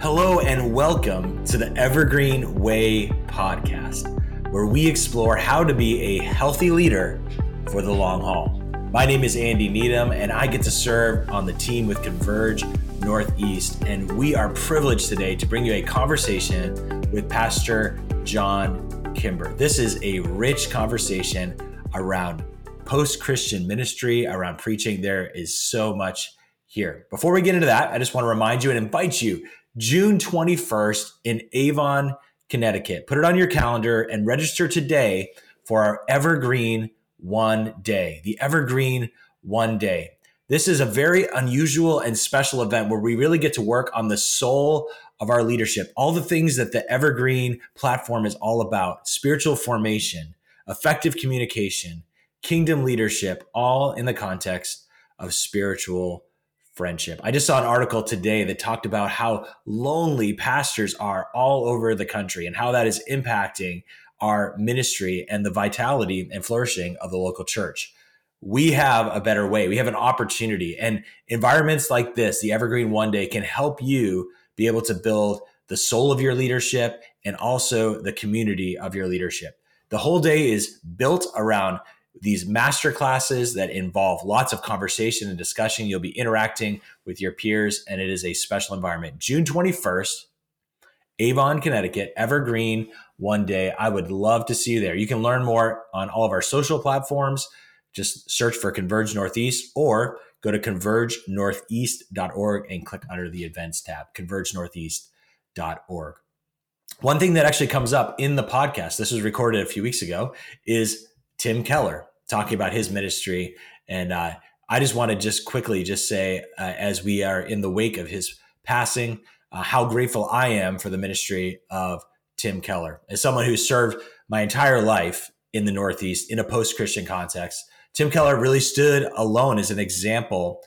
Hello, and welcome to the Evergreen Way podcast, where we explore how to be a healthy leader for the long haul. My name is Andy Needham, and I get to serve on the team with Converge Northeast. And we are privileged today to bring you a conversation with Pastor John Kimber. This is a rich conversation around post Christian ministry, around preaching. There is so much here. Before we get into that, I just want to remind you and invite you June 21st in Avon, Connecticut. Put it on your calendar and register today for our Evergreen One Day, the Evergreen One Day. This is a very unusual and special event where we really get to work on the soul of our leadership, all the things that the Evergreen platform is all about spiritual formation, effective communication, kingdom leadership, all in the context of spiritual friendship. I just saw an article today that talked about how lonely pastors are all over the country and how that is impacting our ministry and the vitality and flourishing of the local church. We have a better way. We have an opportunity and environments like this, the Evergreen One Day can help you be able to build the soul of your leadership and also the community of your leadership. The whole day is built around these master classes that involve lots of conversation and discussion. You'll be interacting with your peers, and it is a special environment. June 21st, Avon, Connecticut, Evergreen, one day. I would love to see you there. You can learn more on all of our social platforms. Just search for Converge Northeast or go to convergenortheast.org and click under the events tab, convergenortheast.org. One thing that actually comes up in the podcast, this was recorded a few weeks ago, is Tim Keller talking about his ministry. And uh, I just want to just quickly just say, uh, as we are in the wake of his passing, uh, how grateful I am for the ministry of Tim Keller. As someone who served my entire life in the Northeast in a post Christian context, Tim Keller really stood alone as an example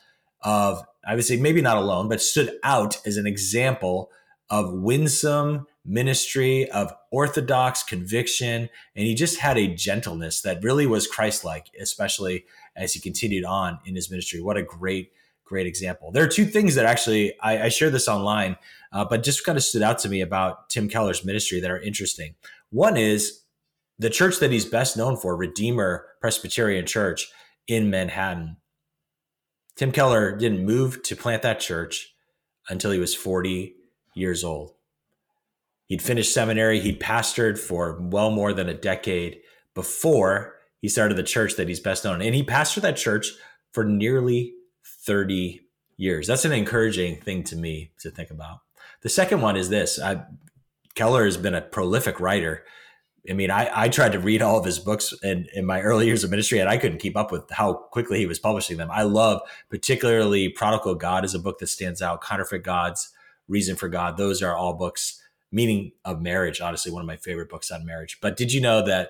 of, I would say maybe not alone, but stood out as an example of winsome ministry, of orthodox conviction, and he just had a gentleness that really was Christ-like, especially as he continued on in his ministry. What a great, great example. There are two things that actually I, I share this online, uh, but just kind of stood out to me about Tim Keller's ministry that are interesting. One is the church that he's best known for, Redeemer Presbyterian Church in Manhattan. Tim Keller didn't move to plant that church until he was 40 years old. He'd finished seminary, he'd pastored for well more than a decade before he started the church that he's best known. And he pastored that church for nearly 30 years. That's an encouraging thing to me to think about. The second one is this I, Keller has been a prolific writer. I mean, I, I tried to read all of his books in, in my early years of ministry, and I couldn't keep up with how quickly he was publishing them. I love, particularly, Prodigal God is a book that stands out. Counterfeit Gods, Reason for God. Those are all books Meaning of Marriage, honestly, one of my favorite books on marriage. But did you know that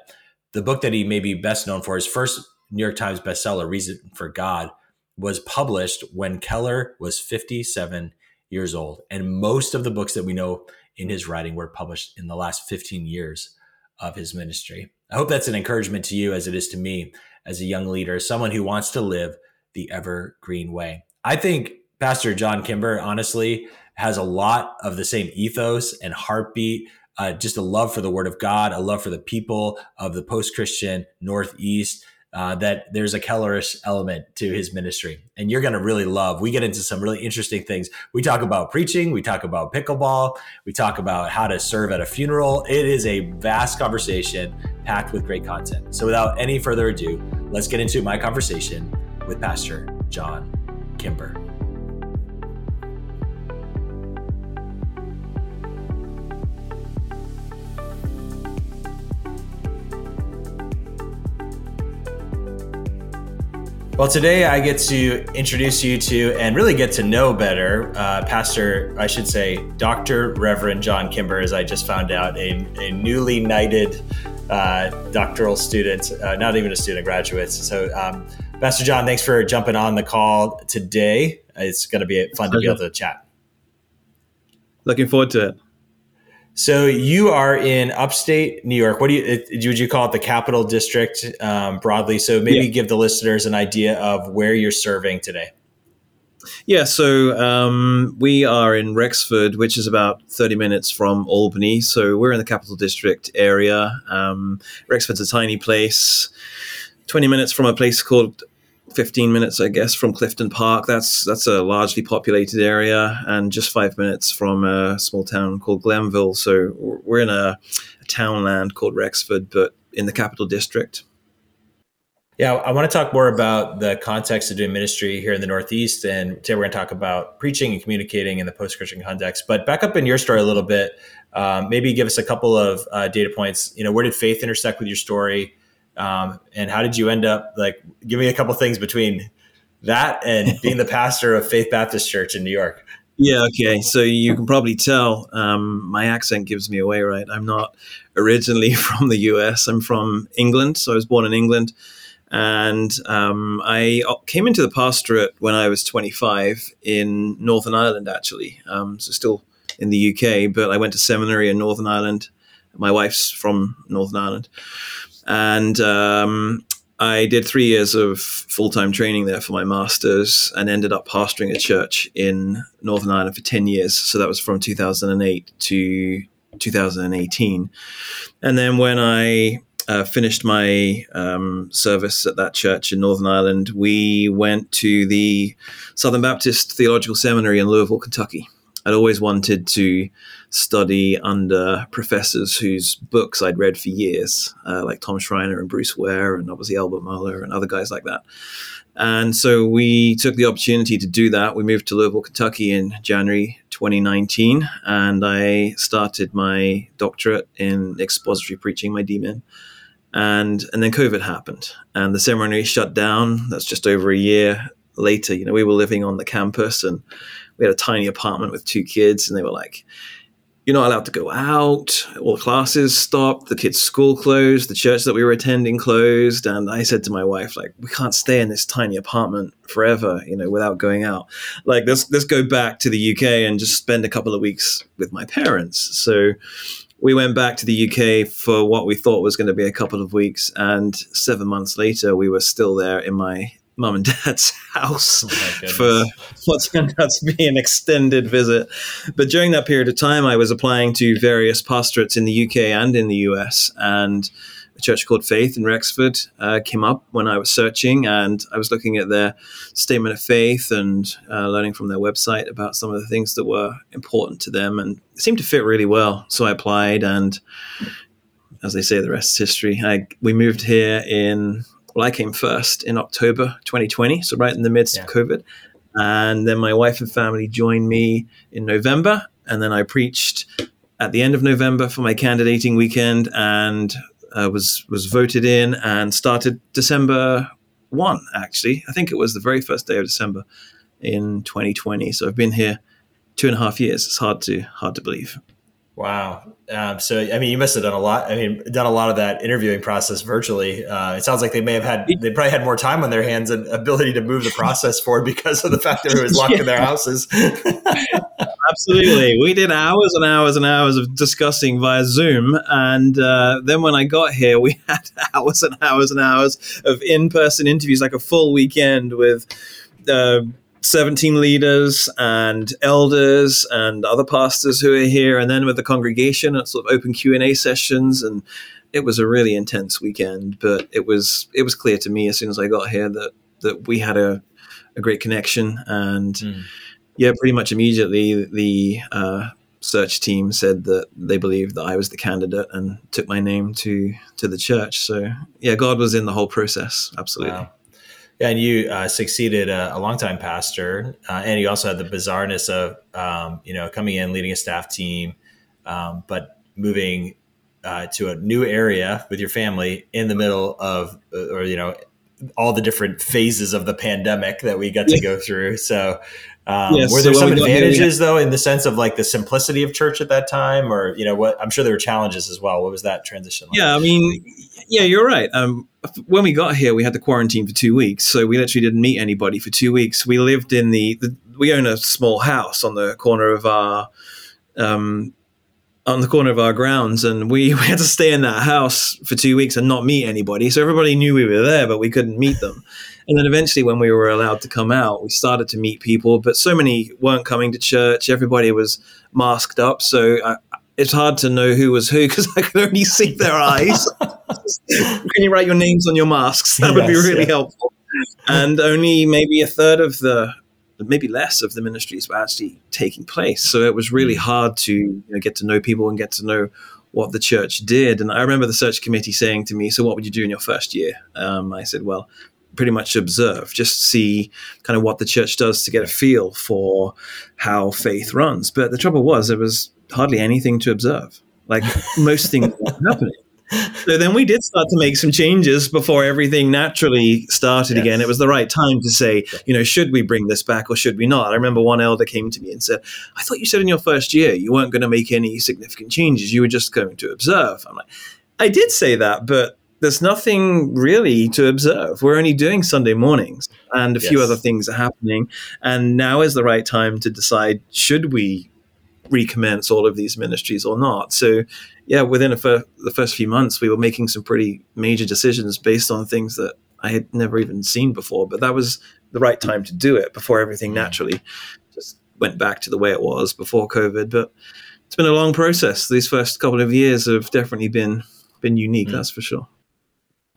the book that he may be best known for, his first New York Times bestseller, Reason for God, was published when Keller was 57 years old. And most of the books that we know in his writing were published in the last 15 years of his ministry. I hope that's an encouragement to you as it is to me as a young leader, someone who wants to live the evergreen way. I think Pastor John Kimber, honestly, has a lot of the same ethos and heartbeat. Uh, just a love for the Word of God, a love for the people of the post-Christian Northeast. Uh, that there's a Kellerish element to his ministry, and you're going to really love. We get into some really interesting things. We talk about preaching, we talk about pickleball, we talk about how to serve at a funeral. It is a vast conversation packed with great content. So, without any further ado, let's get into my conversation with Pastor John Kimber. Well, today I get to introduce you to and really get to know better uh, Pastor, I should say, Dr. Reverend John Kimber, as I just found out, a, a newly knighted uh, doctoral student, uh, not even a student, graduate. So, um, Pastor John, thanks for jumping on the call today. It's going to be fun to be able to chat. Looking forward to it. So you are in upstate New York. What do you would you call it the Capital District um, broadly? So maybe yeah. give the listeners an idea of where you're serving today. Yeah, so um, we are in Rexford, which is about 30 minutes from Albany. So we're in the Capital District area. Um, Rexford's a tiny place, 20 minutes from a place called 15 minutes, I guess, from Clifton Park. That's that's a largely populated area, and just five minutes from a small town called Glenville. So we're in a, a townland called Rexford, but in the capital district. Yeah, I want to talk more about the context of doing ministry here in the Northeast. And today we're going to talk about preaching and communicating in the post Christian context. But back up in your story a little bit, um, maybe give us a couple of uh, data points. You know, where did faith intersect with your story? Um, and how did you end up like give me a couple things between that and being the pastor of Faith Baptist Church in New York? Yeah, okay. So you can probably tell um, my accent gives me away, right? I'm not originally from the US, I'm from England. So I was born in England. And um, I uh, came into the pastorate when I was 25 in Northern Ireland, actually. Um, so still in the UK, but I went to seminary in Northern Ireland. My wife's from Northern Ireland. And um, I did three years of full time training there for my master's and ended up pastoring a church in Northern Ireland for 10 years. So that was from 2008 to 2018. And then when I uh, finished my um, service at that church in Northern Ireland, we went to the Southern Baptist Theological Seminary in Louisville, Kentucky. I'd always wanted to study under professors whose books I'd read for years, uh, like Tom Schreiner and Bruce Ware, and obviously Albert Mohler and other guys like that. And so we took the opportunity to do that. We moved to Louisville, Kentucky in January 2019, and I started my doctorate in expository preaching, my DMin. And, and then COVID happened, and the seminary shut down. That's just over a year later. You know, we were living on the campus, and we had a tiny apartment with two kids, and they were like, you're not allowed to go out. All classes stopped. The kids' school closed. The church that we were attending closed. And I said to my wife, like, we can't stay in this tiny apartment forever, you know, without going out. Like, let's let's go back to the UK and just spend a couple of weeks with my parents. So we went back to the UK for what we thought was going to be a couple of weeks. And seven months later, we were still there in my mum and dad's house oh for what turned out to be an extended visit. But during that period of time, I was applying to various pastorates in the UK and in the US, and a church called Faith in Rexford uh, came up when I was searching, and I was looking at their statement of faith and uh, learning from their website about some of the things that were important to them, and it seemed to fit really well. So I applied, and as they say, the rest is history. I, we moved here in well, I came first in October 2020, so right in the midst yeah. of COVID. And then my wife and family joined me in November. And then I preached at the end of November for my candidating weekend and uh, was, was voted in and started December 1, actually. I think it was the very first day of December in 2020. So I've been here two and a half years. It's hard to hard to believe. Wow. Um, so, I mean, you must have done a lot. I mean, done a lot of that interviewing process virtually. Uh, it sounds like they may have had, they probably had more time on their hands and ability to move the process forward because of the fact that it was locked yeah. in their houses. Absolutely. We did hours and hours and hours of discussing via Zoom. And uh, then when I got here, we had hours and hours and hours of in person interviews, like a full weekend with. Uh, 17 leaders and elders and other pastors who are here and then with the congregation at sort of open q&a sessions and it was a really intense weekend but it was it was clear to me as soon as i got here that that we had a, a great connection and mm. yeah pretty much immediately the uh, search team said that they believed that i was the candidate and took my name to to the church so yeah god was in the whole process absolutely wow. And you uh, succeeded a, a longtime pastor, uh, and you also had the bizarreness of um, you know coming in, leading a staff team, um, but moving uh, to a new area with your family in the middle of, uh, or you know, all the different phases of the pandemic that we got to go through. So, um, yeah, were there so some advantages though, in the sense of like the simplicity of church at that time, or you know, what I'm sure there were challenges as well. What was that transition? Like? Yeah, I mean, yeah, you're right. Um, when we got here, we had to quarantine for two weeks, so we literally didn't meet anybody for two weeks. We lived in the, the we own a small house on the corner of our um, on the corner of our grounds, and we, we had to stay in that house for two weeks and not meet anybody. So everybody knew we were there, but we couldn't meet them. And then eventually, when we were allowed to come out, we started to meet people, but so many weren't coming to church. Everybody was masked up. So I, it's hard to know who was who because I could only see their eyes. Can you write your names on your masks? That would be really yeah. helpful. And only maybe a third of the, maybe less of the ministries were actually taking place. So it was really hmm. hard to you know, get to know people and get to know what the church did. And I remember the search committee saying to me, "So what would you do in your first year?" Um, I said, "Well." Pretty much observe, just see kind of what the church does to get a feel for how faith runs. But the trouble was, there was hardly anything to observe. Like most things happening so then we did start to make some changes before everything naturally started yes. again. It was the right time to say, you know, should we bring this back or should we not? I remember one elder came to me and said, I thought you said in your first year you weren't going to make any significant changes. You were just going to observe. I'm like, I did say that, but there's nothing really to observe. We're only doing Sunday mornings and a yes. few other things are happening. And now is the right time to decide should we recommence all of these ministries or not. So, yeah, within fir- the first few months, we were making some pretty major decisions based on things that I had never even seen before. But that was the right time to do it before everything naturally just went back to the way it was before COVID. But it's been a long process. These first couple of years have definitely been been unique. Mm. That's for sure.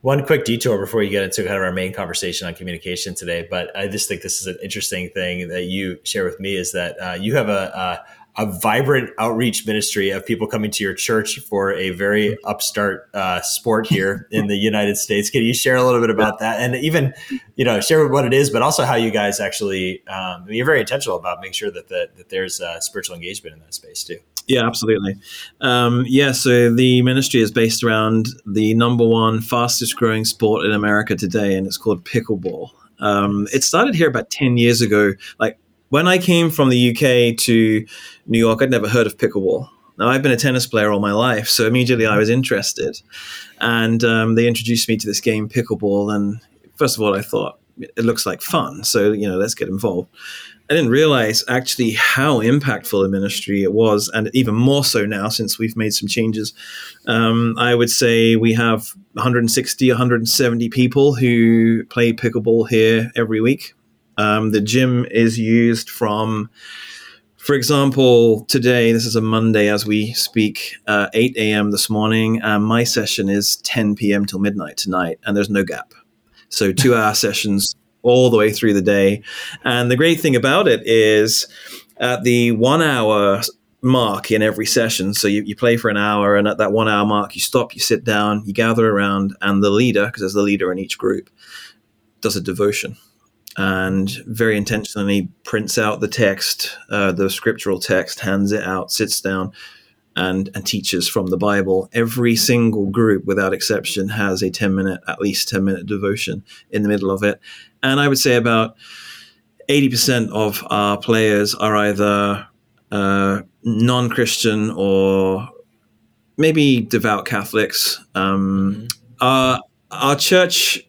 One quick detour before you get into kind of our main conversation on communication today, but I just think this is an interesting thing that you share with me is that uh, you have a, a vibrant outreach ministry of people coming to your church for a very upstart uh, sport here in the United States. Can you share a little bit about that, and even you know share what it is, but also how you guys actually um, you're very intentional about making sure that the, that there's uh, spiritual engagement in that space too. Yeah, absolutely. Um, yeah, so the ministry is based around the number one fastest growing sport in America today, and it's called pickleball. Um, it started here about 10 years ago. Like when I came from the UK to New York, I'd never heard of pickleball. Now, I've been a tennis player all my life, so immediately I was interested. And um, they introduced me to this game, pickleball. And first of all, I thought, it looks like fun. So, you know, let's get involved. I didn't realize actually how impactful a ministry it was, and even more so now since we've made some changes. Um, I would say we have 160, 170 people who play pickleball here every week. Um, the gym is used from, for example, today, this is a Monday as we speak, uh, 8 a.m. this morning. And my session is 10 p.m. till midnight tonight, and there's no gap. So, two hour sessions all the way through the day. And the great thing about it is at the one hour mark in every session. So you, you play for an hour, and at that one hour mark, you stop, you sit down, you gather around, and the leader, because there's the leader in each group, does a devotion and very intentionally prints out the text, uh, the scriptural text, hands it out, sits down, and, and teaches from the Bible. Every single group, without exception, has a 10 minute, at least 10 minute devotion in the middle of it. And I would say about 80% of our players are either uh, non Christian or maybe devout Catholics. Um, mm-hmm. our, our church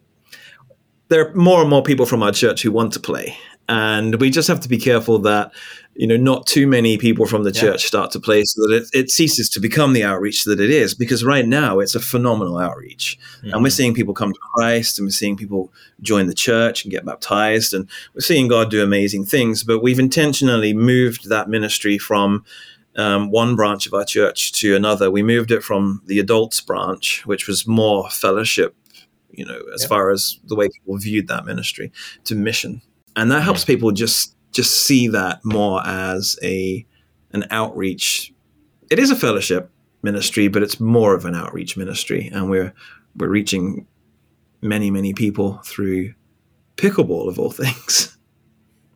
there are more and more people from our church who want to play. And we just have to be careful that you know not too many people from the yeah. church start to play so that it, it, ceases to become the outreach that it is. Because right now it's a phenomenal outreach. Mm-hmm. and we're seeing people come to christ and we're seeing people join the church and get baptized and we're seeing god do amazing things. But we've intentionally moved that ministry from um, one branch of our church to another. We moved it from the adults branch which was more fellowship you know, as yeah. far as the way people viewed that ministry to mission. And that helps people just just see that more as a an outreach. It is a fellowship ministry, but it's more of an outreach ministry, and we're we're reaching many many people through pickleball of all things.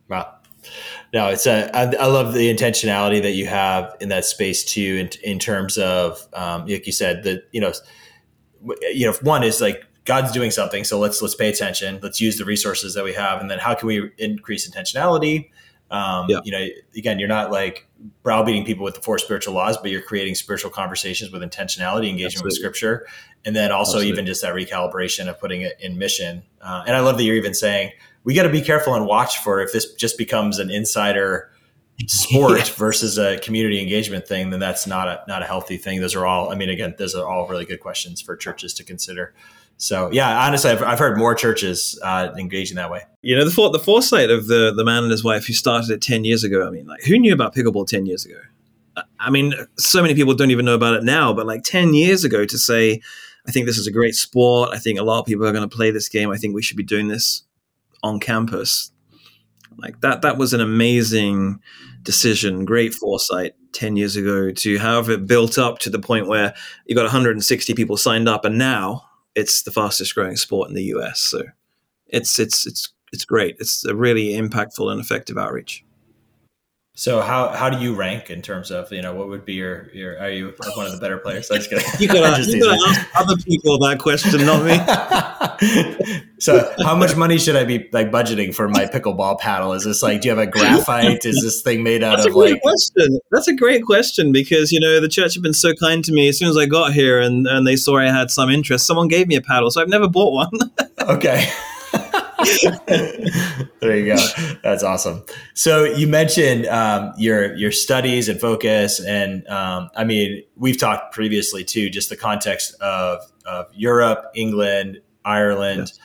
Wow. No, it's a. I, I love the intentionality that you have in that space too, in, in terms of, um, like you said, that you know, you know, one is like God's doing something, so let's let's pay attention. Let's use the resources that we have, and then how can we increase intentionality? Um, yeah. You know, again, you're not like browbeating people with the four spiritual laws, but you're creating spiritual conversations with intentionality, engagement Absolutely. with Scripture, and then also Absolutely. even just that recalibration of putting it in mission. Uh, and I love that you're even saying we got to be careful and watch for if this just becomes an insider sport yeah. versus a community engagement thing, then that's not a not a healthy thing. Those are all, I mean, again, those are all really good questions for churches to consider. So yeah, honestly, I've, I've heard more churches uh, engaging that way. You know, the the foresight of the the man and his wife who started it ten years ago. I mean, like who knew about pickleball ten years ago? I mean, so many people don't even know about it now. But like ten years ago, to say, I think this is a great sport. I think a lot of people are going to play this game. I think we should be doing this on campus. Like that, that was an amazing decision, great foresight 10 years ago to have it built up to the point where you got 160 people signed up and now it's the fastest growing sport in the US. So it's it's it's it's great. It's a really impactful and effective outreach. So how how do you rank in terms of you know what would be your your are you one of the better players? You gotta, you gotta ask other people that question, not me. so how much money should I be like budgeting for my pickleball paddle? Is this like do you have a graphite? Is this thing made out That's of a great like? Question. That's a great question because you know the church have been so kind to me. As soon as I got here and and they saw I had some interest, someone gave me a paddle. So I've never bought one. okay. there you go. That's awesome. So you mentioned um, your your studies and focus, and um, I mean we've talked previously too, just the context of of Europe, England, Ireland, yes.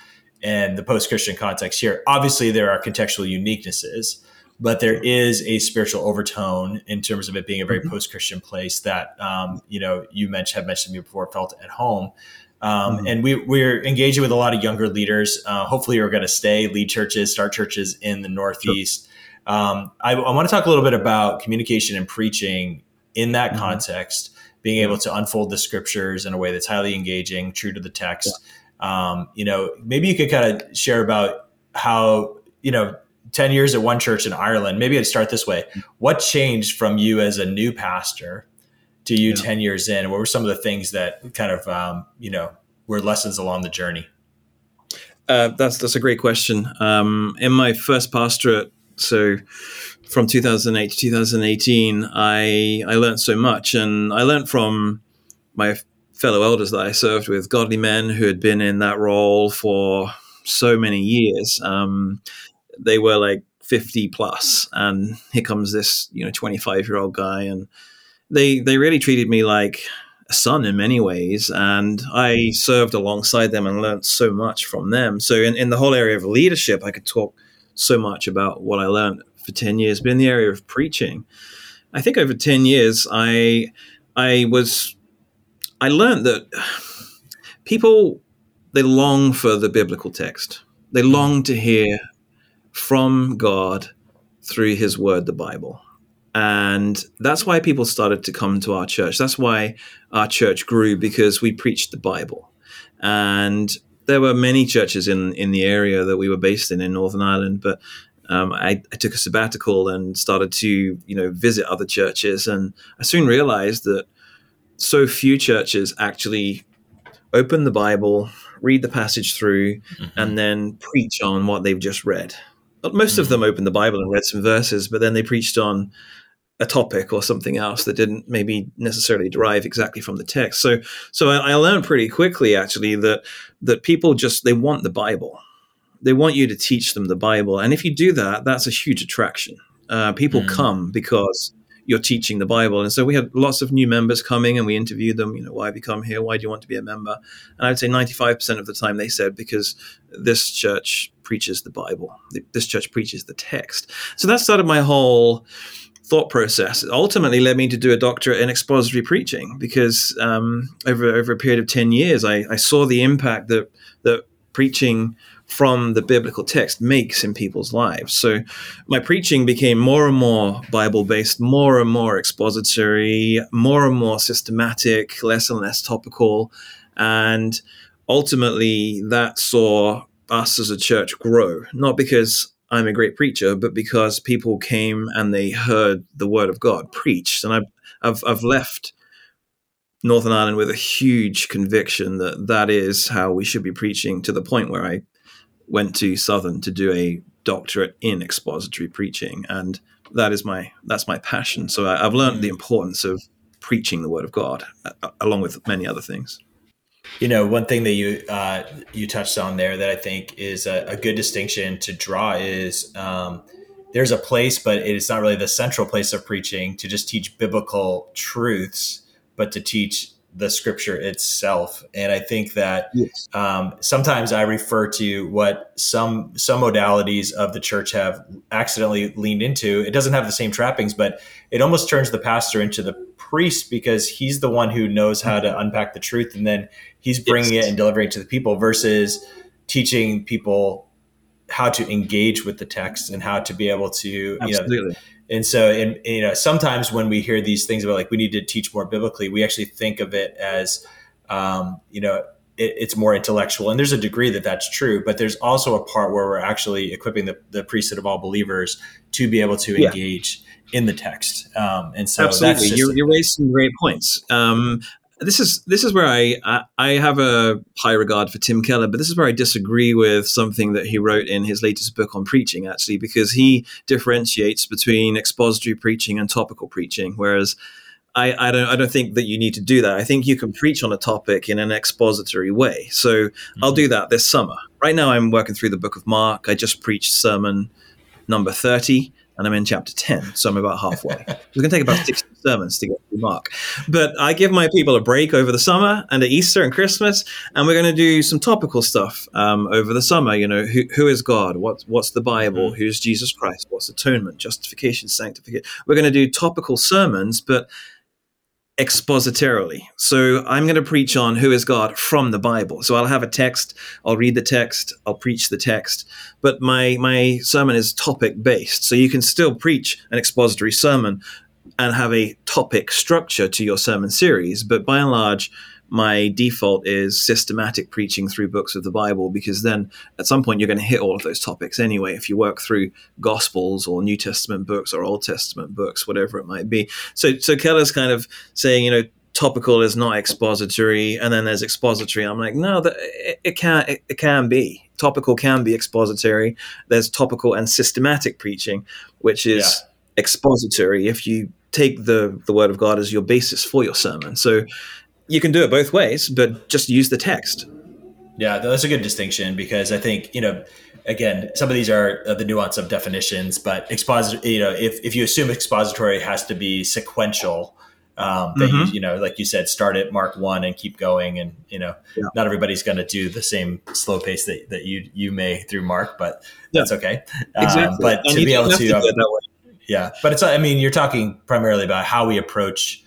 and the post Christian context here. Obviously, there are contextual uniquenesses, but there is a spiritual overtone in terms of it being a very mm-hmm. post Christian place that um, you know you mentioned have mentioned to me before felt at home. Um, mm-hmm. And we, we're engaging with a lot of younger leaders. Uh, hopefully, we're going to stay, lead churches, start churches in the Northeast. Sure. Um, I, I want to talk a little bit about communication and preaching in that mm-hmm. context, being able to unfold the scriptures in a way that's highly engaging, true to the text. Yeah. Um, you know, maybe you could kind of share about how, you know, 10 years at one church in Ireland, maybe I'd start this way. Mm-hmm. What changed from you as a new pastor to you yeah. 10 years in? What were some of the things that kind of, um, you know, were lessons along the journey? Uh, that's that's a great question. Um, in my first pastorate, so from 2008 to 2018, I I learned so much, and I learned from my fellow elders that I served with, godly men who had been in that role for so many years. Um, they were like 50 plus, and here comes this you know 25 year old guy, and they they really treated me like a son in many ways, and I served alongside them and learned so much from them. So in, in the whole area of leadership, I could talk so much about what I learned for ten years. But in the area of preaching, I think over ten years, I I was I learned that people they long for the biblical text. They long to hear from God through His Word, the Bible. And that's why people started to come to our church. That's why our church grew because we preached the Bible. And there were many churches in, in the area that we were based in, in Northern Ireland, but um, I, I, took a sabbatical and started to, you know, visit other churches. And I soon realized that so few churches actually open the Bible, read the passage through, mm-hmm. and then preach on what they've just read. Most mm-hmm. of them opened the Bible and read some verses, but then they preached on a topic or something else that didn't maybe necessarily derive exactly from the text. So, so I, I learned pretty quickly actually that that people just they want the Bible. They want you to teach them the Bible, and if you do that, that's a huge attraction. Uh, people mm. come because you're teaching the Bible. And so we had lots of new members coming and we interviewed them, you know, why have you come here? Why do you want to be a member? And I'd say 95% of the time they said, because this church preaches the Bible. This church preaches the text. So that started my whole thought process. It ultimately led me to do a doctorate in expository preaching because um, over over a period of ten years, I, I, saw the impact that that preaching from the biblical text makes in people's lives. So my preaching became more and more Bible based, more and more expository, more and more systematic, less and less topical, and ultimately that saw us as a church grow. Not because I'm a great preacher, but because people came and they heard the word of God preached. And I've, I've, I've left Northern Ireland with a huge conviction that that is how we should be preaching to the point where I went to Southern to do a doctorate in expository preaching. And that is my, that's my passion. So I, have learned the mm. importance of preaching the word of God along with many other things. You know, one thing that you uh, you touched on there that I think is a, a good distinction to draw is um, there's a place, but it is not really the central place of preaching to just teach biblical truths, but to teach the scripture itself. And I think that Yes. um, sometimes I refer to what some some modalities of the church have accidentally leaned into. It doesn't have the same trappings, but it almost turns the pastor into the priest because he's the one who knows how to unpack the truth, and then he's bringing Yes. it and delivering it to the people versus teaching people how to engage with the text and how to be able to you know Absolutely. and so, and, you know, sometimes when we hear these things about like we need to teach more biblically, we actually think of it as, um, you know, it, it's more intellectual. And there's a degree that that's true, but there's also a part where we're actually equipping the, the priesthood of all believers to be able to Yeah. engage in the text. Um, and so Absolutely, you, you raised some great points. Um, this is this is where I, I I have a high regard for Tim Keller, but this is where I disagree with something that he wrote in his latest book on preaching, actually, because he differentiates between expository preaching and topical preaching, whereas. I, I don't I don't think that you need to do that. I think you can preach on a topic in an expository way. So I'll mm-hmm. do that this summer. Right now I'm working through the book of Mark. I just preached sermon number 30 and I'm in chapter 10, so I'm about halfway. It's going to take about 60 sermons to get through Mark. But I give my people a break over the summer and at Easter and Christmas, and we're going to do some topical stuff um, over the summer. You know, who, who is God? What, what's the Bible? Who's Jesus Christ? What's atonement, justification, sanctification? We're going to do topical sermons, but expositorily. So I'm going to preach on who is God from the Bible. So I'll have a text, I'll read the text, I'll preach the text, but my my sermon is topic based. So you can still preach an expository sermon and have a topic structure to your sermon series, but by and large my default is systematic preaching through books of the Bible because then at some point you're going to hit all of those topics anyway if you work through Gospels or New Testament books or Old Testament books, whatever it might be. So, so Keller's kind of saying, you know, topical is not expository, and then there's expository. I'm like, no, that, it, it can it, it can be topical can be expository. There's topical and systematic preaching, which is expository. If you take the the Word of God as your basis for your sermon, so you can do it both ways, but just use the text. Yeah, that's a good distinction because I think you know, again, some of these are uh, the nuance of definitions, but exposit, you know, if if you assume expository has to be sequential, um, that Mhm. you you know, like you said, start at Mark one and keep going, and you know, Yeah. not everybody's going to do the same slow pace that, that you you may through Mark, but that's okay. Um, Exactly. but and to be able to, to um, that way. yeah, but it's I mean you're talking primarily about how we approach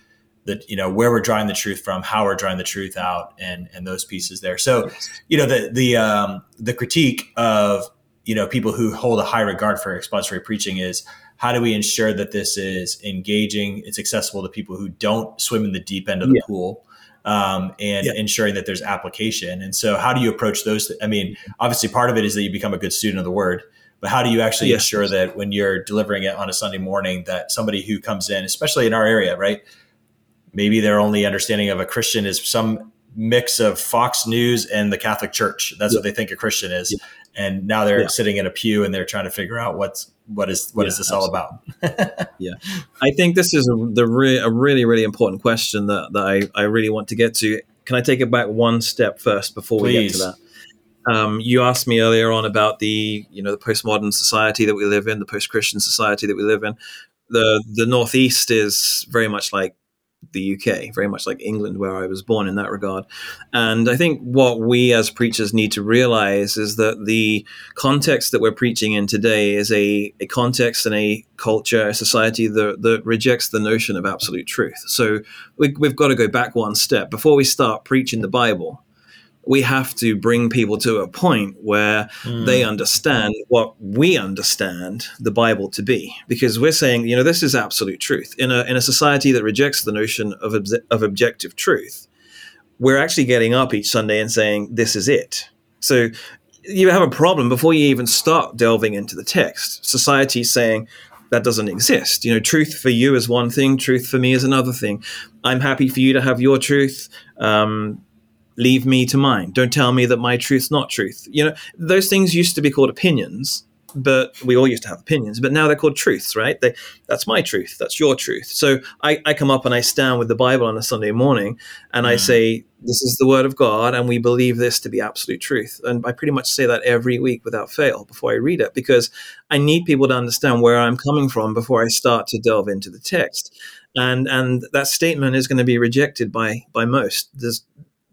the you know where we're drawing the truth from, how we're drawing the truth out, and and those pieces there. So you know the the um, the critique of you know people who hold a high regard for expository preaching is how do we ensure that this is engaging, it's accessible to people who don't swim in the deep end of the Yeah. pool. Um, and Yeah. ensuring that there's application. And so, how do you approach those? th- I mean, obviously, part of it is that you become a good student of the word, but how do you actually Yes. ensure that when you're delivering it on a Sunday morning, that somebody who comes in, especially in our area, right? Maybe their only understanding of a Christian is some mix of Fox News and the Catholic Church. That's what they think a Christian is. And now they're Yeah. sitting in a pew and they're trying to figure out what's what is what Yeah, is this all about? Yeah, I think this is a, the re- a really, really important question that, that I, I really want to get to. Can I take it back one step first before we get to that? Um, you asked me earlier on about the you know the postmodern society that we live in, the post-Christian society that we live in. The the Northeast is very much like the UK, very much like England, where I was born in that regard. And I think what we as preachers need to realize is that the context that we're preaching in today is a, a context and a culture, a society that, that rejects the notion of absolute truth. So we, we've got to go back one step. Before we start preaching the Bible, we have to bring people to a point where they understand what we understand the Bible to be, because we're saying, you know, this is absolute truth in a in a society that rejects the notion of obje- of objective truth. We're actually getting up each Sunday and saying, this is it. So you have a problem before you even start delving into the text. Society saying that doesn't exist. You know, truth for you is one thing, truth for me is another thing. I'm happy for you to have your truth. Um, leave me to mine. Don't tell me that my truth's not truth. You know, those things used to be called opinions, but we all used to have opinions, but now they're called truths, right? They, that's my truth. That's your truth. So I, I come up and I stand with the Bible on a Sunday morning and mm. I say, this is the word of God and we believe this to be absolute truth. And I pretty much say that every week without fail before I read it because I need people to understand where I'm coming from before I start to delve into the text. And, and that statement is going to be rejected by, by most. There's,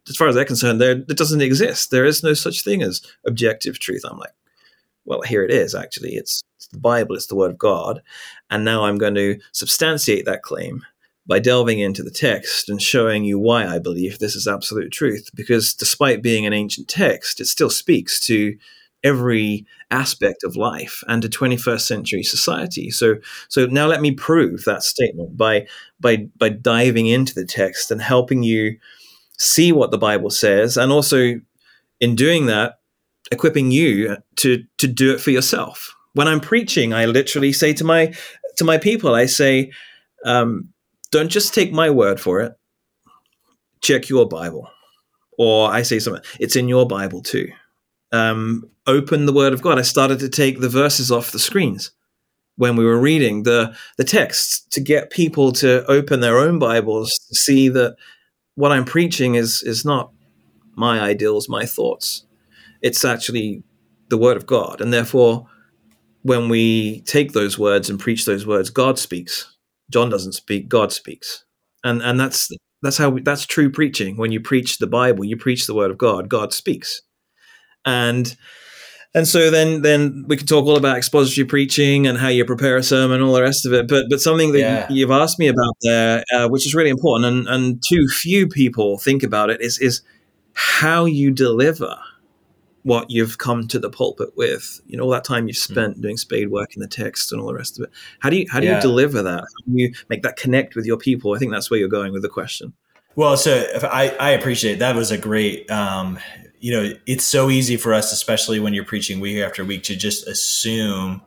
as far as they're concerned, there it doesn't exist. There is no such thing as objective truth. I'm like, well, here it is. Actually, it's, it's the Bible. It's the Word of God, and now I'm going to substantiate that claim by delving into the text and showing you why I believe this is absolute truth. Because despite being an ancient text, it still speaks to every aspect of life and to 21st century society. So, so now let me prove that statement by by by diving into the text and helping you see what the Bible says, and also in doing that, equipping you to to do it for yourself. When I'm preaching, I literally say to my to my people, I say, um, "Don't just take my word for it. Check your Bible." Or I say something. It's in your Bible too. Um, open the Word of God. I started to take the verses off the screens when we were reading the the texts to get people to open their own Bibles to see that what I'm preaching is is not my ideals, my thoughts. It's actually the word of God, and therefore, when we take those words and preach those words, God speaks. John doesn't speak; God speaks, and and that's that's how we, that's true preaching. When you preach the Bible, you preach the word of God. God speaks, and and so then then we can talk all about expository preaching and how you prepare a sermon, and all the rest of it. But but something that yeah. you've asked me about there, uh, which is really important, and and too few people think about it, is is how you deliver what you've come to the pulpit with. You know, all that time you've hmm. spent mm. doing spade work in the text and all the rest of it. How do you how do yeah. you deliver that? How do you make that connect with your people? I think that's where you're going with the question. Well, so I, I appreciate that was a great um, you know, it's so easy for us, especially when you're preaching week after week, to just assume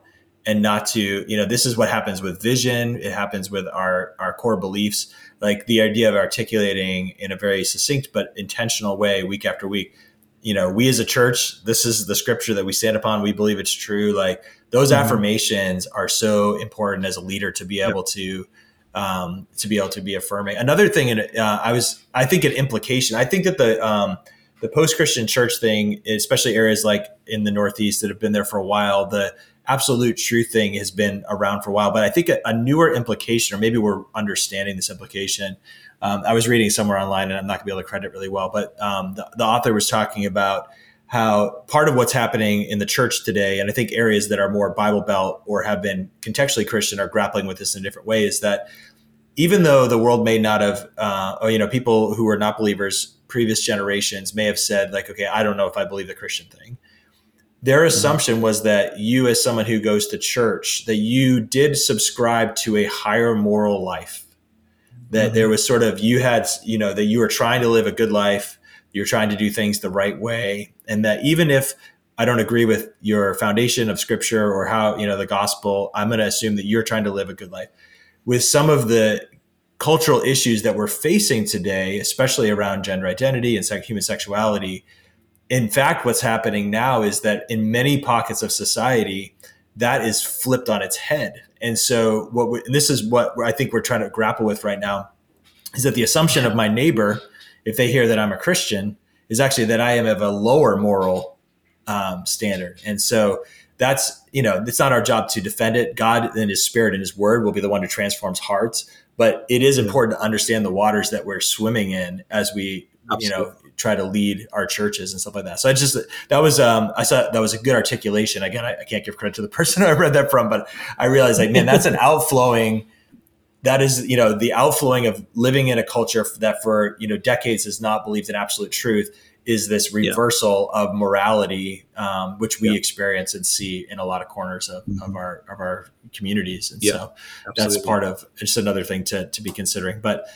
and not to, you know, this is what happens with vision. It happens with our our core beliefs, like the idea of articulating in a very succinct but intentional way week after week. You know, we as a church, this is the scripture that we stand upon. We believe it's true. Like those mm-hmm. affirmations are so important as a leader to be able yep. to um, to be able to be affirming. Another thing, and uh, I was, I think, an implication. I think that the um, the post Christian church thing, especially areas like in the Northeast that have been there for a while, the absolute truth thing has been around for a while. But I think a, a newer implication, or maybe we're understanding this implication. Um, I was reading somewhere online, and I'm not going to be able to credit really well, but um, the, the author was talking about how part of what's happening in the church today, and I think areas that are more Bible Belt or have been contextually Christian are grappling with this in a different way, is that even though the world may not have, uh, or, you know, people who are not believers previous generations may have said like okay i don't know if i believe the christian thing their mm-hmm. assumption was that you as someone who goes to church that you did subscribe to a higher moral life that mm-hmm. there was sort of you had you know that you were trying to live a good life you're trying to do things the right way and that even if i don't agree with your foundation of scripture or how you know the gospel i'm going to assume that you're trying to live a good life with some of the cultural issues that we're facing today, especially around gender identity and human sexuality. In fact, what's happening now is that in many pockets of society, that is flipped on its head. And so, what we, this is what I think we're trying to grapple with right now is that the assumption of my neighbor, if they hear that I'm a Christian, is actually that I am of a lower moral um, standard. And so, that's you know it's not our job to defend it god and his spirit and his word will be the one who transforms hearts but it is important to understand the waters that we're swimming in as we Absolutely. you know try to lead our churches and stuff like that. So i just that was um i saw that was a good articulation. Again I, I can't give credit to the person i read that from but i realized like man that's an outflowing that is you know the outflowing of living in a culture that for you know decades has not believed in absolute truth is this reversal yeah. of morality, um, which we yeah. experience and see in a lot of corners of, mm-hmm. of our of our communities. And yeah, so absolutely. that's part of just another thing to to be considering. But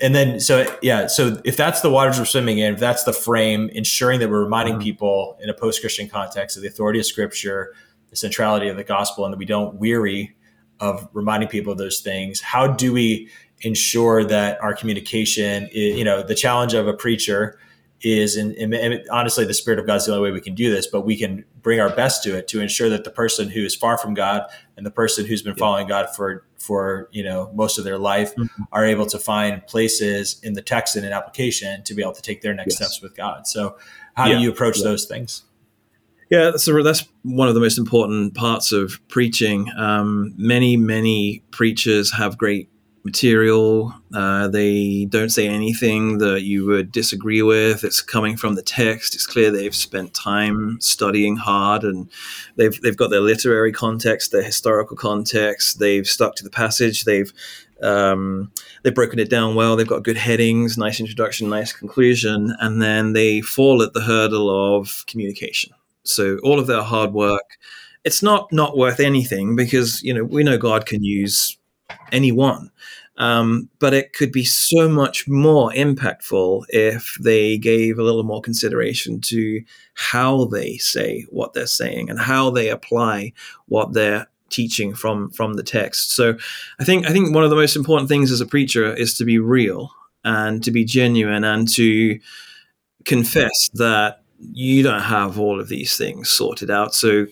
and then so yeah, so if that's the waters we're swimming in, if that's the frame, ensuring that we're reminding mm-hmm. people in a post Christian context of the authority of Scripture, the centrality of the gospel, and that we don't weary of reminding people of those things. How do we ensure that our communication, is, you know, the challenge of a preacher is, and, honestly, the Spirit of God is the only way we can do this, but we can bring our best to it to ensure that the person who is far from God and the person who's been following God for for you know most of their life mm-hmm. are able to find places in the text and in application to be able to take their next yes. steps with God. So, how yeah. do you approach yeah. those things? Yeah, so that's one of the most important parts of preaching. Um, many, many preachers have great material. Uh, they don't say anything that you would disagree with. It's coming from the text. It's clear they've spent time studying hard, and they've they've got their literary context, their historical context. They've stuck to the passage. They've um, they've broken it down well. They've got good headings, nice introduction, nice conclusion, and then they fall at the hurdle of communication. So all of their hard work, it's not not worth anything because you know we know God can use anyone. Um, but it could be so much more impactful if they gave a little more consideration to how they say what they're saying and how they apply what they're teaching from from the text. So I think I think one of the most important things as a preacher is to be real and to be genuine and to confess that you don't have all of these things sorted out. So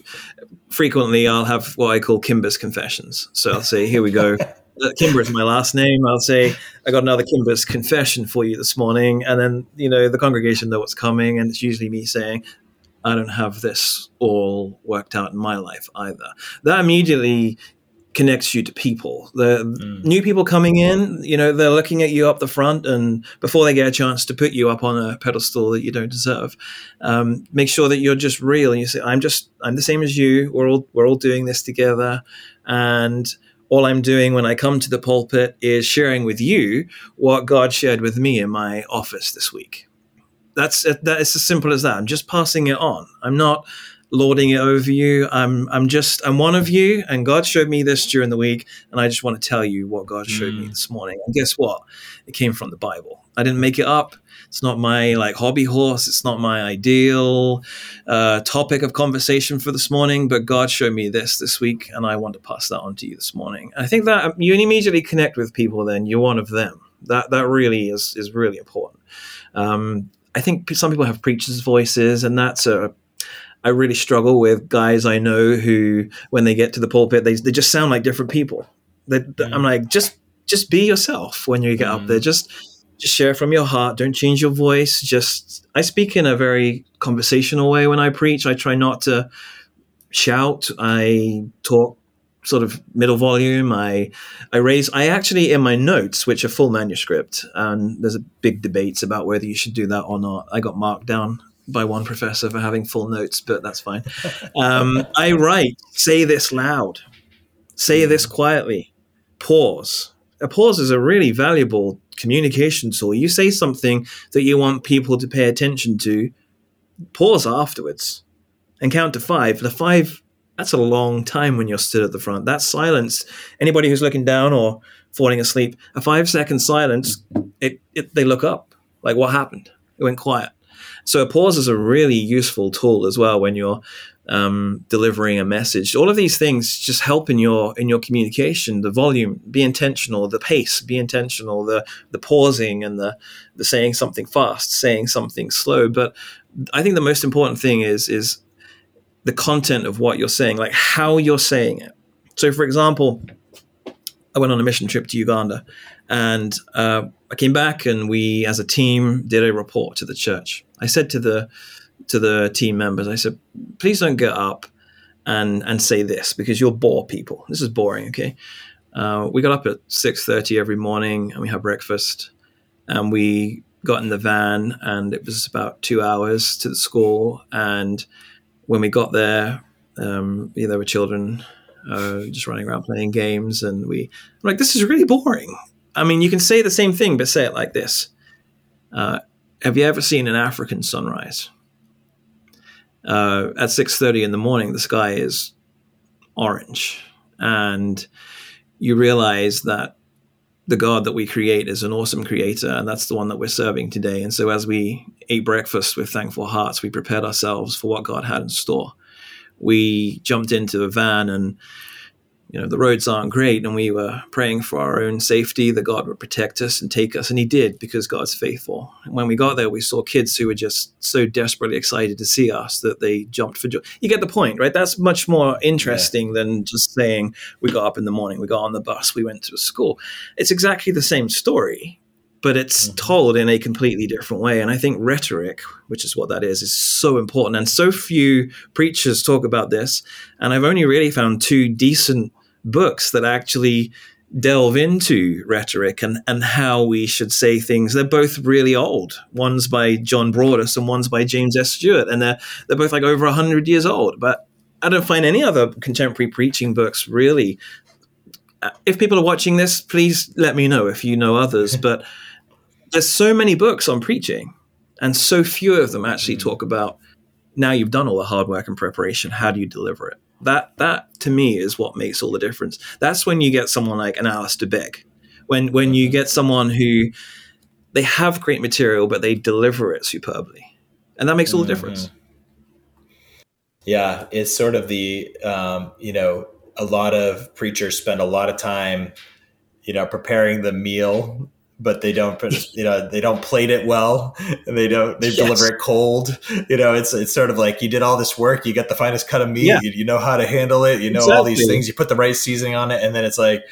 frequently I'll have what I call Kimber's confessions. So I'll say, here we go. Kimber is my last name. I'll say, I got another Kimber's confession for you this morning. And then, you know, the congregation know what's coming. And it's usually me saying, I don't have this all worked out in my life either. That immediately connects you to people. The mm. new people coming in, you know, they're looking at you up the front, and before they get a chance to put you up on a pedestal that you don't deserve, um, make sure that you're just real. And you say, "I'm just, I'm the same as you. We're all, we're all doing this together." And all I'm doing when I come to the pulpit is sharing with you what God shared with me in my office this week. That's that is as simple as that. I'm just passing it on. I'm not lording it over you. I'm I'm just I'm one of you, and God showed me this during the week, and I just want to tell you what God showed mm. me this morning. And guess what? It came from the Bible. I didn't make it up. It's not my like hobby horse. It's not my ideal uh, topic of conversation for this morning. But God showed me this this week, and I want to pass that on to you this morning. I think that um, you immediately connect with people. Then you're one of them. That that really is is really important. Um, I think some people have preachers' voices, and that's a I really struggle with guys I know who, when they get to the pulpit, they, they just sound like different people. They, mm. I'm like, just just be yourself when you get mm. up there. Mm. Just just share from your heart. Don't change your voice. Just I speak in a very conversational way when I preach. I try not to shout. I talk sort of middle volume. I I raise. I actually in my notes, which are full manuscript, and there's a big debates about whether you should do that or not. I got marked down by one professor for having full notes, but that's fine. Um, I write. Say this loud. Say this quietly. Pause. A pause is a really valuable communication tool. You say something that you want people to pay attention to, pause afterwards and count to five. The five, that's a long time when you're stood at the front. That silence, anybody who's looking down or falling asleep, a five second silence, it, it, they look up. Like, what happened? It went quiet. So a pause is a really useful tool as well when you're um, delivering a message. All of these things just help in your in your communication. The volume, be intentional. The pace, be intentional. The the pausing and the the saying something fast, saying something slow. But I think the most important thing is is the content of what you're saying, like how you're saying it. So, for example, I went on a mission trip to Uganda, and uh, I came back, and we, as a team, did a report to the church. I said to the to the team members, I said, please don't get up and and say this because you'll bore people. This is boring, okay? Uh, we got up at six thirty every morning and we had breakfast, and we got in the van and it was about two hours to the school. And when we got there, um, yeah, there were children uh, just running around playing games, and we like this is really boring. I mean, you can say the same thing, but say it like this. Uh, have you ever seen an African sunrise? uh, at 6.30 in the morning the sky is orange and you realize that the god that we create is an awesome creator and that's the one that we're serving today and so as we ate breakfast with thankful hearts we prepared ourselves for what god had in store we jumped into a van and you know, the roads aren't great, and we were praying for our own safety that God would protect us and take us, and He did because God's faithful. And when we got there, we saw kids who were just so desperately excited to see us that they jumped for joy. You get the point, right? That's much more interesting yeah. than just saying we got up in the morning, we got on the bus, we went to a school. It's exactly the same story, but it's mm-hmm. told in a completely different way. And I think rhetoric, which is what that is, is so important. And so few preachers talk about this. And I've only really found two decent books that actually delve into rhetoric and, and how we should say things. They're both really old. One's by John Broadus and one's by James S. Stewart, and they're they're both like over hundred years old. But I don't find any other contemporary preaching books really. Uh, if people are watching this, please let me know if you know others. but there's so many books on preaching, and so few of them actually mm. talk about. Now you've done all the hard work and preparation. How do you deliver it? That that to me is what makes all the difference. That's when you get someone like an Alistair Begg. When when you get someone who they have great material but they deliver it superbly. And that makes all the mm-hmm. difference. Yeah, it's sort of the um, you know, a lot of preachers spend a lot of time, you know, preparing the meal but they don't put, you know they don't plate it well and they don't they yes. deliver it cold you know it's it's sort of like you did all this work you got the finest cut of meat yeah. you, you, know how to handle it you know exactly. all these things you put the right seasoning on it and then it's like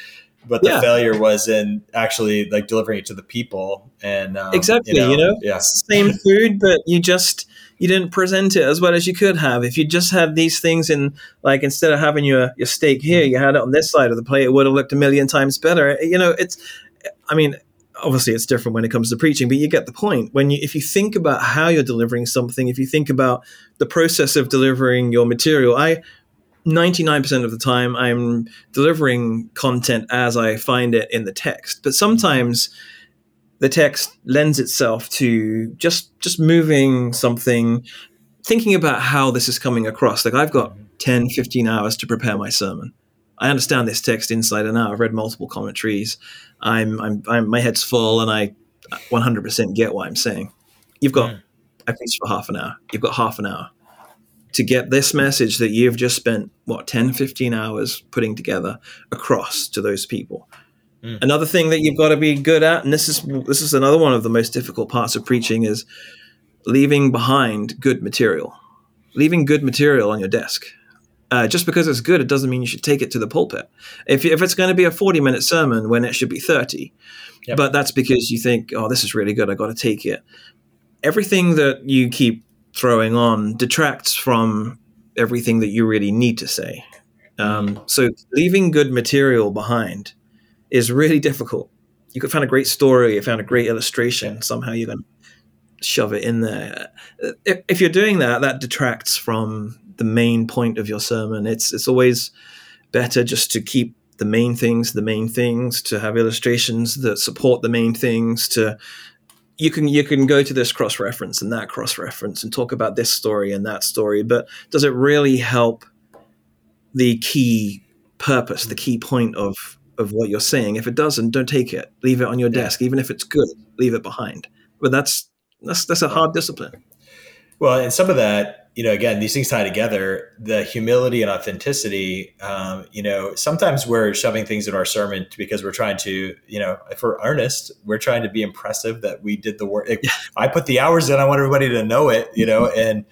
but the yeah. failure was in actually like delivering it to the people and um, exactly you know, you know yeah same food but you just you didn't present it as well as you could have. If you just had these things in, like instead of having your your steak here, you had it on this side of the plate, it would have looked a million times better. You know, it's, I mean, obviously it's different when it comes to preaching but you get the point. When you if you think about how you're delivering something if you think about the process of delivering your material i 99% of the time i'm delivering content as i find it in the text. But sometimes the text lends itself to just just moving something thinking about how this is coming across. Like i've got 10 15 hours to prepare my sermon i understand this text inside and out i've read multiple commentaries I'm, I'm, I'm my head's full and I 100% get what I'm saying. You've got, mm. I preached for half an hour. You've got half an hour to get this message that you've just spent, what, 10, 15 hours putting together across to those people. Mm. Another thing that you've got to be good at, and this is this is another one of the most difficult parts of preaching, is leaving behind good material. Leaving good material on your desk. Uh, just because it's good, it doesn't mean you should take it to the pulpit. If, if it's going to be a 40 minute sermon when it should be 30, yep. but that's because you think, oh, this is really good, I got to take it. Everything that you keep throwing on detracts from everything that you really need to say. Um, so leaving good material behind is really difficult. You could find a great story, you found a great illustration, somehow you're going to shove it in there. If, if you're doing that, that detracts from the main point of your sermon. It's it's always better just to keep the main things the main things to have illustrations that support the main things to you can you can go to this cross reference and that cross reference and talk about this story and that story but does it really help the key purpose the key point of of what you're saying? If it doesn't don't take it. Leave it on your desk. Even if it's good leave it behind. But that's that's that's a hard discipline. Well and some of that you know, again, these things tie together. The humility and authenticity. Um, you know, sometimes we're shoving things in our sermon because we're trying to, you know, if we're earnest, we're trying to be impressive that we did the work. I put the hours in. I want everybody to know it. You know, and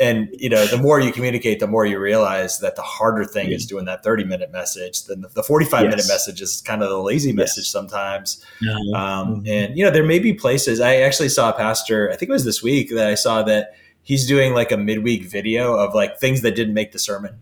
and you know, the more you communicate, the more you realize that the harder thing mm-hmm. is doing that thirty minute message. than the forty five yes. minute message is kind of the lazy message yes. sometimes. Mm-hmm. Um, and you know, there may be places. I actually saw a pastor. I think it was this week that I saw that he's doing like a midweek video of like things that didn't make the sermon.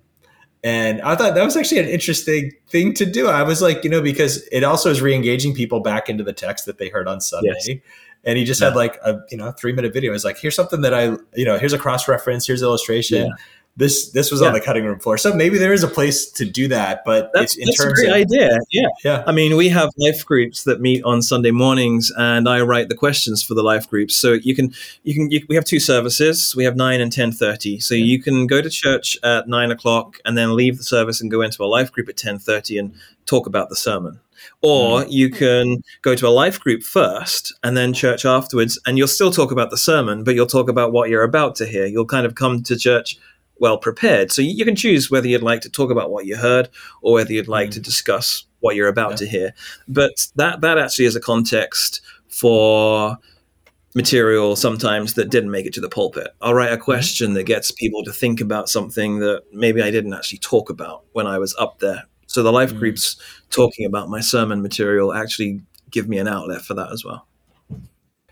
And I thought that was actually an interesting thing to do. I was like, you know, because it also is re-engaging people back into the text that they heard on Sunday. Yes. And he just yeah. had like a you know three minute video. It's like here's something that I you know here's a cross reference, here's illustration. Yeah this this was yeah. on the cutting room floor. So maybe there is a place to do that, but that's, in that's terms a great of, idea. Yeah, yeah. I mean, we have life groups that meet on Sunday mornings, and I write the questions for the life groups. So you can you can you, we have two services. We have nine and ten thirty. So yeah. you can go to church at nine o'clock and then leave the service and go into a life group at ten thirty and talk about the sermon. Or mm. you can go to a life group first and then church afterwards, and you'll still talk about the sermon, but you'll talk about what you're about to hear. You'll kind of come to church well prepared. So you can choose whether you'd like to talk about what you heard or whether you'd like mm. to discuss what you're about yeah. to hear. But that that actually is a context for material sometimes that didn't make it to the pulpit. I'll write a mm-hmm. question that gets people to think about something that maybe I didn't actually talk about when I was up there. So the life mm. groups talking about my sermon material actually give me an outlet for that as well.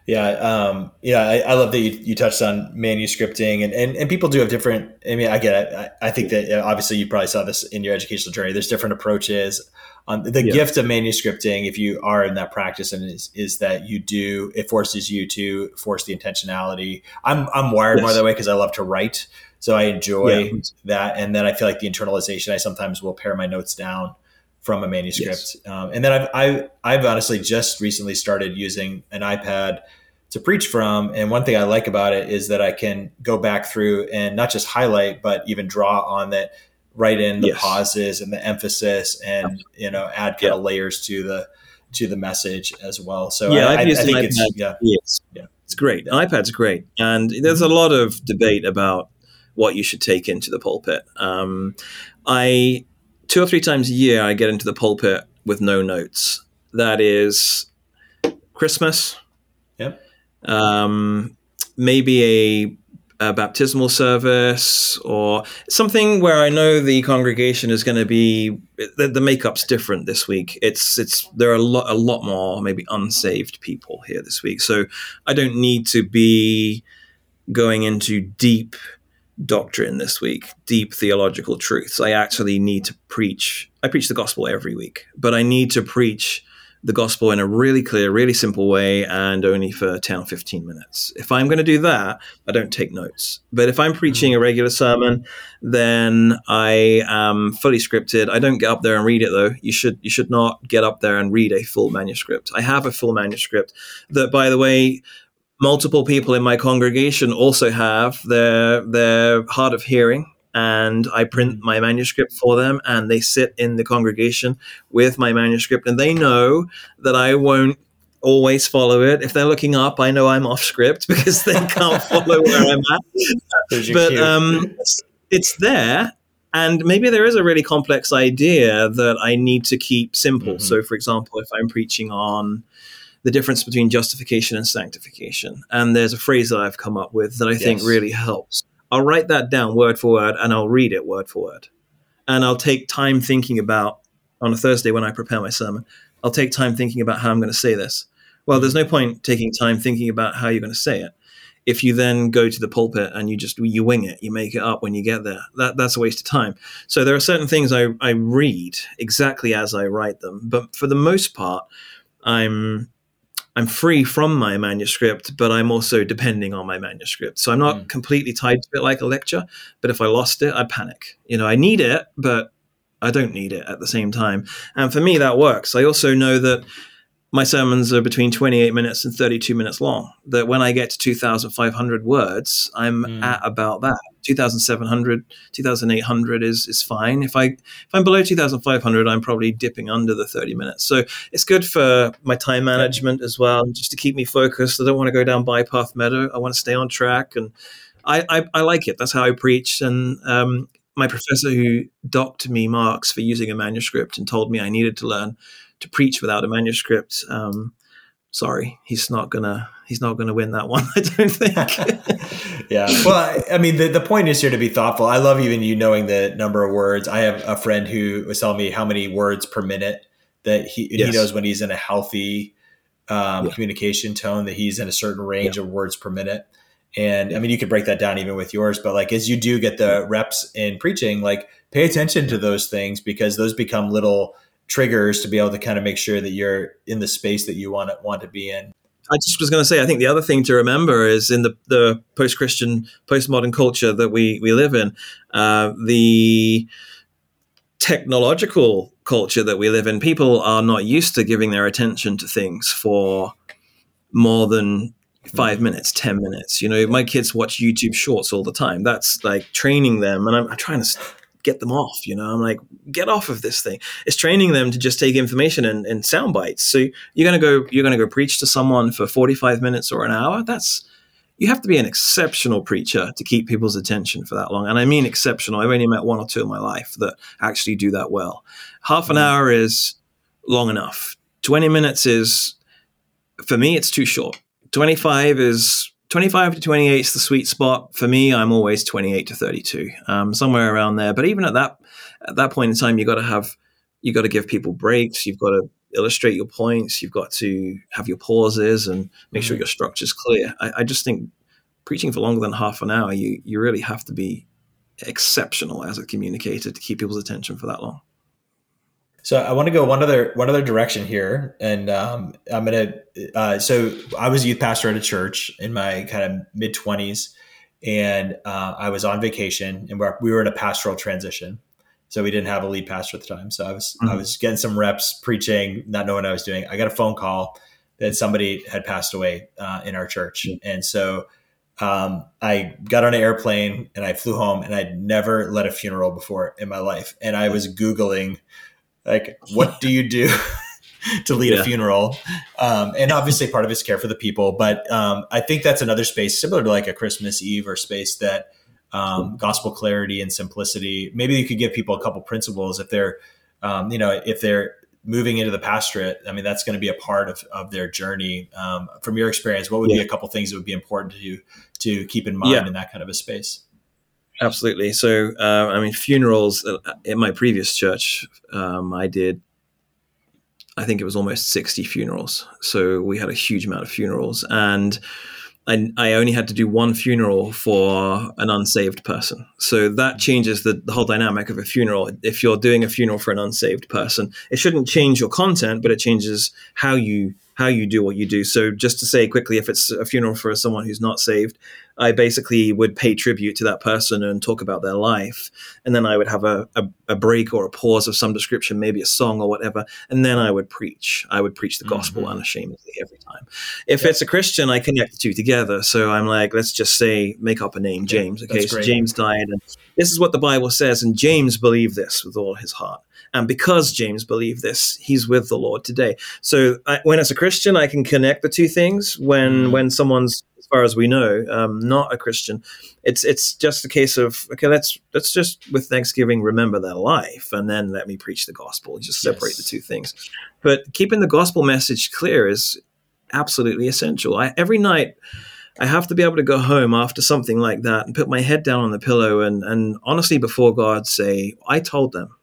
Yeah, um, yeah, I, I, love that you, you touched on manuscripting, and, and, and people do have different. I mean, I get it. I, I think that obviously you probably saw this in your educational journey. There's different approaches. Um, the yeah. gift of manuscripting, if you are in that practice, and is is that you do it forces you to force the intentionality. I'm I'm wired yes. more that way because I love to write, so I enjoy yeah. that, and then I feel like the internalization. I sometimes will pare my notes down from a manuscript, yes. um, and then I've I, I've honestly just recently started using an iPad to preach from. And one thing I like about it is that I can go back through and not just highlight, but even draw on that, write in the yes. pauses and the emphasis, and you know, add kind yeah. of layers to the to the message as well. So yeah, I, I, I think it's yeah, yes. yeah, it's great. iPad's great, and there's a lot of debate about what you should take into the pulpit. Um, I two or three times a year I get into the pulpit with no notes. That is Christmas. Yep um, maybe a, a, baptismal service or something where I know the congregation is going to be the, the, makeup's different this week. It's it's there are a lot a lot more maybe unsaved people here this week, so I don't need to be going into deep doctrine this week, deep theological truths. I actually need to preach. I preach the gospel every week, but I need to preach the gospel in a really clear, really simple way and only for 10 or 15 minutes. If I'm going to do that, I don't take notes. But if I'm preaching a mm. regular sermon, then I am fully scripted. I don't get up there and read it though. You should you should not get up there and read a full manuscript. I have a full manuscript that by the way multiple people in my congregation also have their their hard of hearing and I print my manuscript for them, and they sit in the congregation with my manuscript, and they know that I won't always follow it. If they're looking up, I know I'm off script because they can't follow where I'm at. but um, it's there. And maybe there is a really complex idea that I need to keep simple. Mm-hmm. So, for example, if I'm preaching on the difference between justification and sanctification, and there's a phrase that I've come up with that I yes. think really helps. I'll write that down word for word and I'll read it word for word. And I'll take time thinking about, on a Thursday when I prepare my sermon, I'll take time thinking about how I'm going to say this. Well, there's no point taking time thinking about how you're going to say it. If you then go to the pulpit and you just you wing it, you make it up when you get there. That that's a waste of time. So there are certain things I, I read exactly as I write them, but for the most part, I'm I'm free from my manuscript, but I'm also depending on my manuscript. So I'm not mm. completely tied to it like a lecture. But if I lost it, I panic. You know, I need it, but I don't need it at the same time. And for me, that works. I also know that my sermons are between 28 minutes and 32 minutes long. That when I get to 2,500 words, I'm mm. at about that. 2,700, 2,800 is is fine. If I if I'm below 2,500, I'm probably dipping under the 30 minutes. So it's good for my time management as well, just to keep me focused. I don't want to go down bypath meadow. I want to stay on track, and I I, I like it. That's how I preach. And um, my professor who docked me marks for using a manuscript and told me I needed to learn to preach without a manuscript. Um, sorry, he's not gonna he's not gonna win that one. I don't think. yeah. Well, I, mean, the, the point is here to be thoughtful. I love even you knowing the number of words. I have a friend who was telling me how many words per minute that he yes. he knows when he's in a healthy um, yeah. communication tone that he's in a certain range yeah. of words per minute. And I mean, you could break that down even with yours, but like as you do get the reps in preaching, like pay attention to those things because those become little triggers to be able to kind of make sure that you're in the space that you want to want to be in. I just was going to say, I think the other thing to remember is in the, the post Christian, postmodern culture that we, we live in, uh, the technological culture that we live in, people are not used to giving their attention to things for more than five minutes, 10 minutes. You know, my kids watch YouTube shorts all the time. That's like training them. And I'm, I'm trying to get them off. You know, I'm like, get off of this thing. It's training them to just take information and, in sound bites. So you're gonna go, you're gonna go preach to someone for 45 minutes or an hour. That's you have to be an exceptional preacher to keep people's attention for that long. And I mean exceptional. I've only met one or two in my life that actually do that well. Half an mm. hour is long enough. 20 minutes is, for me, it's too short. 25 is 25 to 28 is the sweet spot for me. I'm always 28 to 32, um, somewhere around there. But even at that at that point in time, you've got to have you got to give people breaks. You've got to illustrate your points. You've got to have your pauses and make sure mm-hmm. your structure is clear. I, I, just think preaching for longer than half an hour, you you really have to be exceptional as a communicator to keep people's attention for that long. So I want to go one other one other direction here, and um, I'm gonna. Uh, so I was youth pastor at a church in my kind of mid twenties, and uh, I was on vacation, and we were in a pastoral transition. So we didn't have a lead pastor at the time. So I was mm-hmm. I was getting some reps preaching, not knowing what I was doing. I got a phone call that somebody had passed away uh, in our church, mm-hmm. and so um, I got on an airplane and I flew home, and I'd never led a funeral before in my life, and I was googling like, what do you do? to lead yeah. a funeral. Um, and obviously part of it's care for the people. But um, I think that's another space similar to like a Christmas Eve or space that um, gospel clarity and simplicity. Maybe you could give people a couple principles if they're, um, you know, if they're moving into the pastorate. I mean, that's going to be a part of, of their journey. Um, from your experience, what would yeah. be a couple things that would be important to you to keep in mind yeah. in that kind of a space? Absolutely. So, uh, I mean, funerals uh, in my previous church, um, I did I think it was almost 60 funerals. So we had a huge amount of funerals. And I, I only had to do one funeral for an unsaved person. So that changes the, the, whole dynamic of a funeral. If you're doing a funeral for an unsaved person, it shouldn't change your content, but it changes how you how you do what you do. So just to say quickly, if it's a funeral for someone who's not saved, I basically would pay tribute to that person and talk about their life. And then I would have a, a, a, break or a pause of some description, maybe a song or whatever. And then I would preach. I would preach the gospel mm-hmm. unashamedly every time. If yeah. it's a Christian, I connect the two together. So I'm like, let's just say, make up a name, James. Okay, so James died. And this is what the Bible says. And James believed this with all his heart. And because James believed this, he's with the Lord today. So I, when as a Christian, I can connect the two things. When mm. when someone's far as we know, um, not a Christian. It's it's just a case of okay, let's let's just with Thanksgiving remember their life, and then let me preach the gospel. Just separate yes. the two things. But keeping the gospel message clear is absolutely essential. I, every night. I have to be able to go home after something like that and put my head down on the pillow and, and honestly before God say, I told them.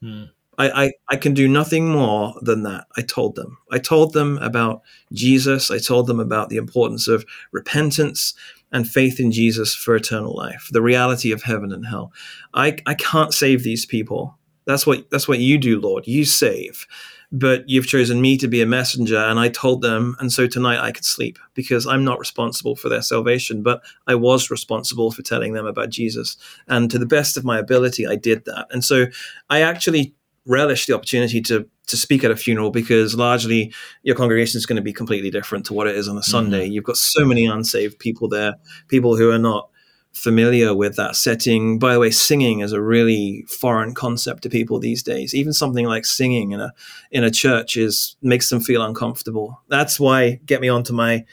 Hmm. I, I, I can do nothing more than that. I told them. I told them about Jesus. I told them about the importance of repentance and faith in Jesus for eternal life, the reality of heaven and hell. I, I can't save these people. That's what that's what you do, Lord. You save. But you've chosen me to be a messenger, and I told them, and so tonight I could sleep because I'm not responsible for their salvation, but I was responsible for telling them about Jesus. And to the best of my ability, I did that. And so I actually relish the opportunity to to speak at a funeral because largely your congregation is going to be completely different to what it is on a Sunday. Mm-hmm. You've got so many unsaved people there, people who are not familiar with that setting. By the way, singing is a really foreign concept to people these days. Even something like singing in a in a church is makes them feel uncomfortable. That's why get me onto my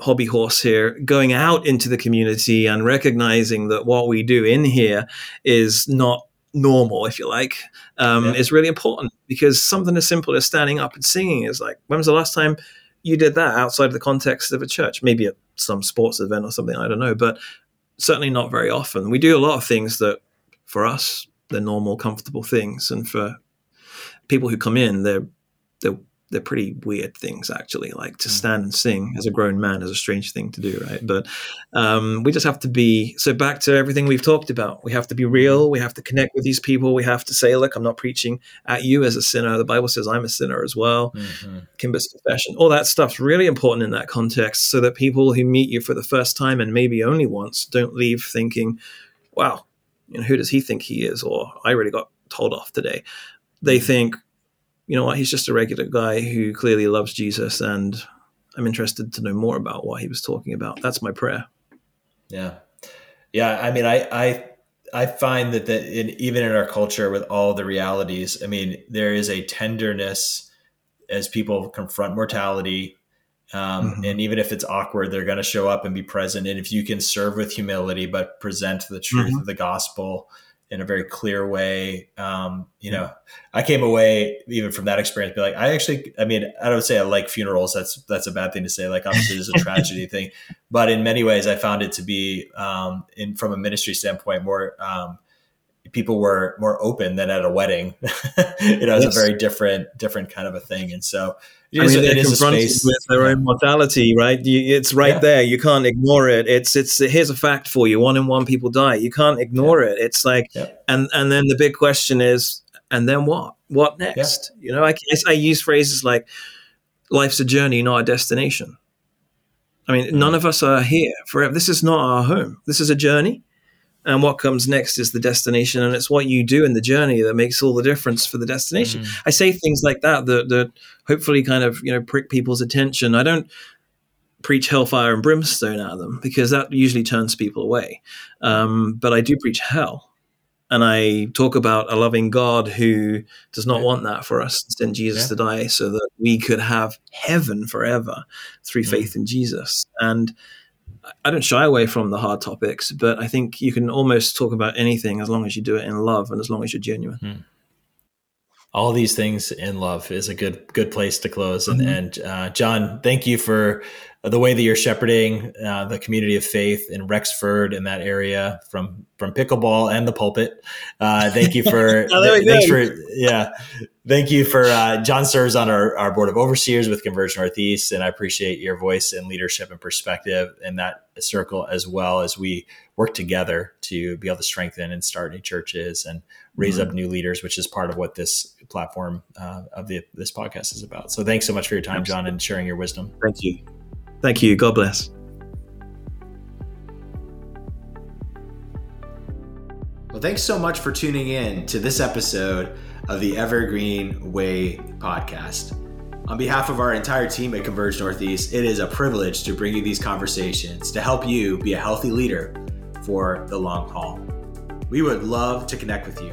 hobby horse here going out into the community and recognizing that what we do in here is not normal, if you like, um, yeah. is really important because something as simple as standing up and singing is like, when was the last time you did that outside of the context of a church? Maybe at some sports event or something, I don't know, but certainly not very often. We do a lot of things that for us, they're normal, comfortable things. And for people who come in, they're, they're they're pretty weird things actually like to mm. stand and sing as a grown man is a strange thing to do right? But um, we just have to be so back to everything we've talked about. We have to be real. We have to connect with these people. We have to say look i'm not preaching at you as a sinner. The bible says i'm a sinner as well. Mm-hmm. kimber's confession. All that stuff's really important in that context so that people who meet you for the first time and maybe only once don't leave thinking wow you know who does he think he is? Or i really got told off today. They mm. think you know what, he's just a regular guy who clearly loves Jesus, and I'm interested to know more about what he was talking about. That's my prayer. Yeah, yeah. I mean, I I I find that that in, even in our culture, with all the realities, I mean, there is a tenderness as people confront mortality Um, mm-hmm. And even if it's awkward, they're going to show up and be present. And if you can serve with humility, but present the truth mm-hmm. of the gospel in a very clear way, um, you know, I came away even from that experience, be like, I actually, I mean, I don't say I like funerals. That's that's a bad thing to say. Like, obviously, there's a tragedy thing, but in many ways, I found it to be, um, in from a ministry standpoint, more. Um, people were more open than at a wedding. you know, it's yes. a very different, different kind of a thing. And so it is, I mean, they're confronted with their own mortality, right? You, it's right yeah. there. You can't ignore it. It's it's here's a fact for you: one in one people die. You can't ignore yeah. it. It's like, and and then the big question is, and then what? What next? You know, I, I use phrases like, "Life's a journey, not a destination." I mean, none mm. of us are here forever. This is not our home. This is a journey and what comes next is the destination and it's what you do in the journey that makes all the difference for the destination mm. i say things like that, that that hopefully kind of you know prick people's attention i don't preach hellfire and brimstone at them because that usually turns people away um, but i do preach hell and I talk about a loving God who does not yeah. want that for us, sent Jesus yeah. to die so that we could have heaven forever through mm. faith in Jesus. And I don't shy away from the hard topics, but I think you can almost talk about anything as long as you do it in love and as long as you're genuine. Hmm. All these things in love is a good good place to close. And, mm-hmm. and uh, John, thank you for the way that you're shepherding uh, the community of faith in Rexford in that area from from pickleball and the pulpit. Uh, thank you for th- thanks for yeah, thank you for uh, John serves on our, our board of overseers with Converge Northeast, and I appreciate your voice and leadership and perspective in that circle as well as we work together to be able to strengthen and start new churches and raise mm-hmm. up new leaders, which is part of what this platform uh, of the, this podcast is about. So thanks so much for your time, John, and sharing your wisdom. Thank you. Thank you. God bless. Well, thanks so much for tuning in to this episode of the Evergreen Way podcast. On behalf of our entire team at Converge Northeast, it is a privilege to bring you these conversations to help you be a healthy leader for the long haul. We would love to connect with you.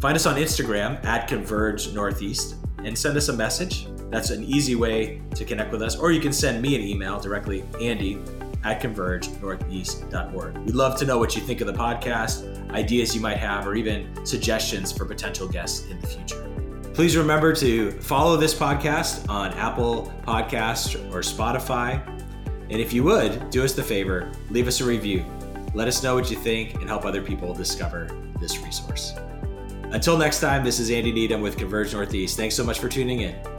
Find us on Instagram at Converge Northeast and send us a message that's an easy way to connect with us. Or you can send me an email directly, Andy at convergenortheast.org. We'd love to know what you think of the podcast, ideas you might have, or even suggestions for potential guests in the future. Please remember to follow this podcast on Apple Podcasts or Spotify. And if you would, do us the favor, leave us a review. Let us know what you think and help other people discover this resource. Until next time, this is Andy Needham with Converge Northeast. Thanks so much for tuning in.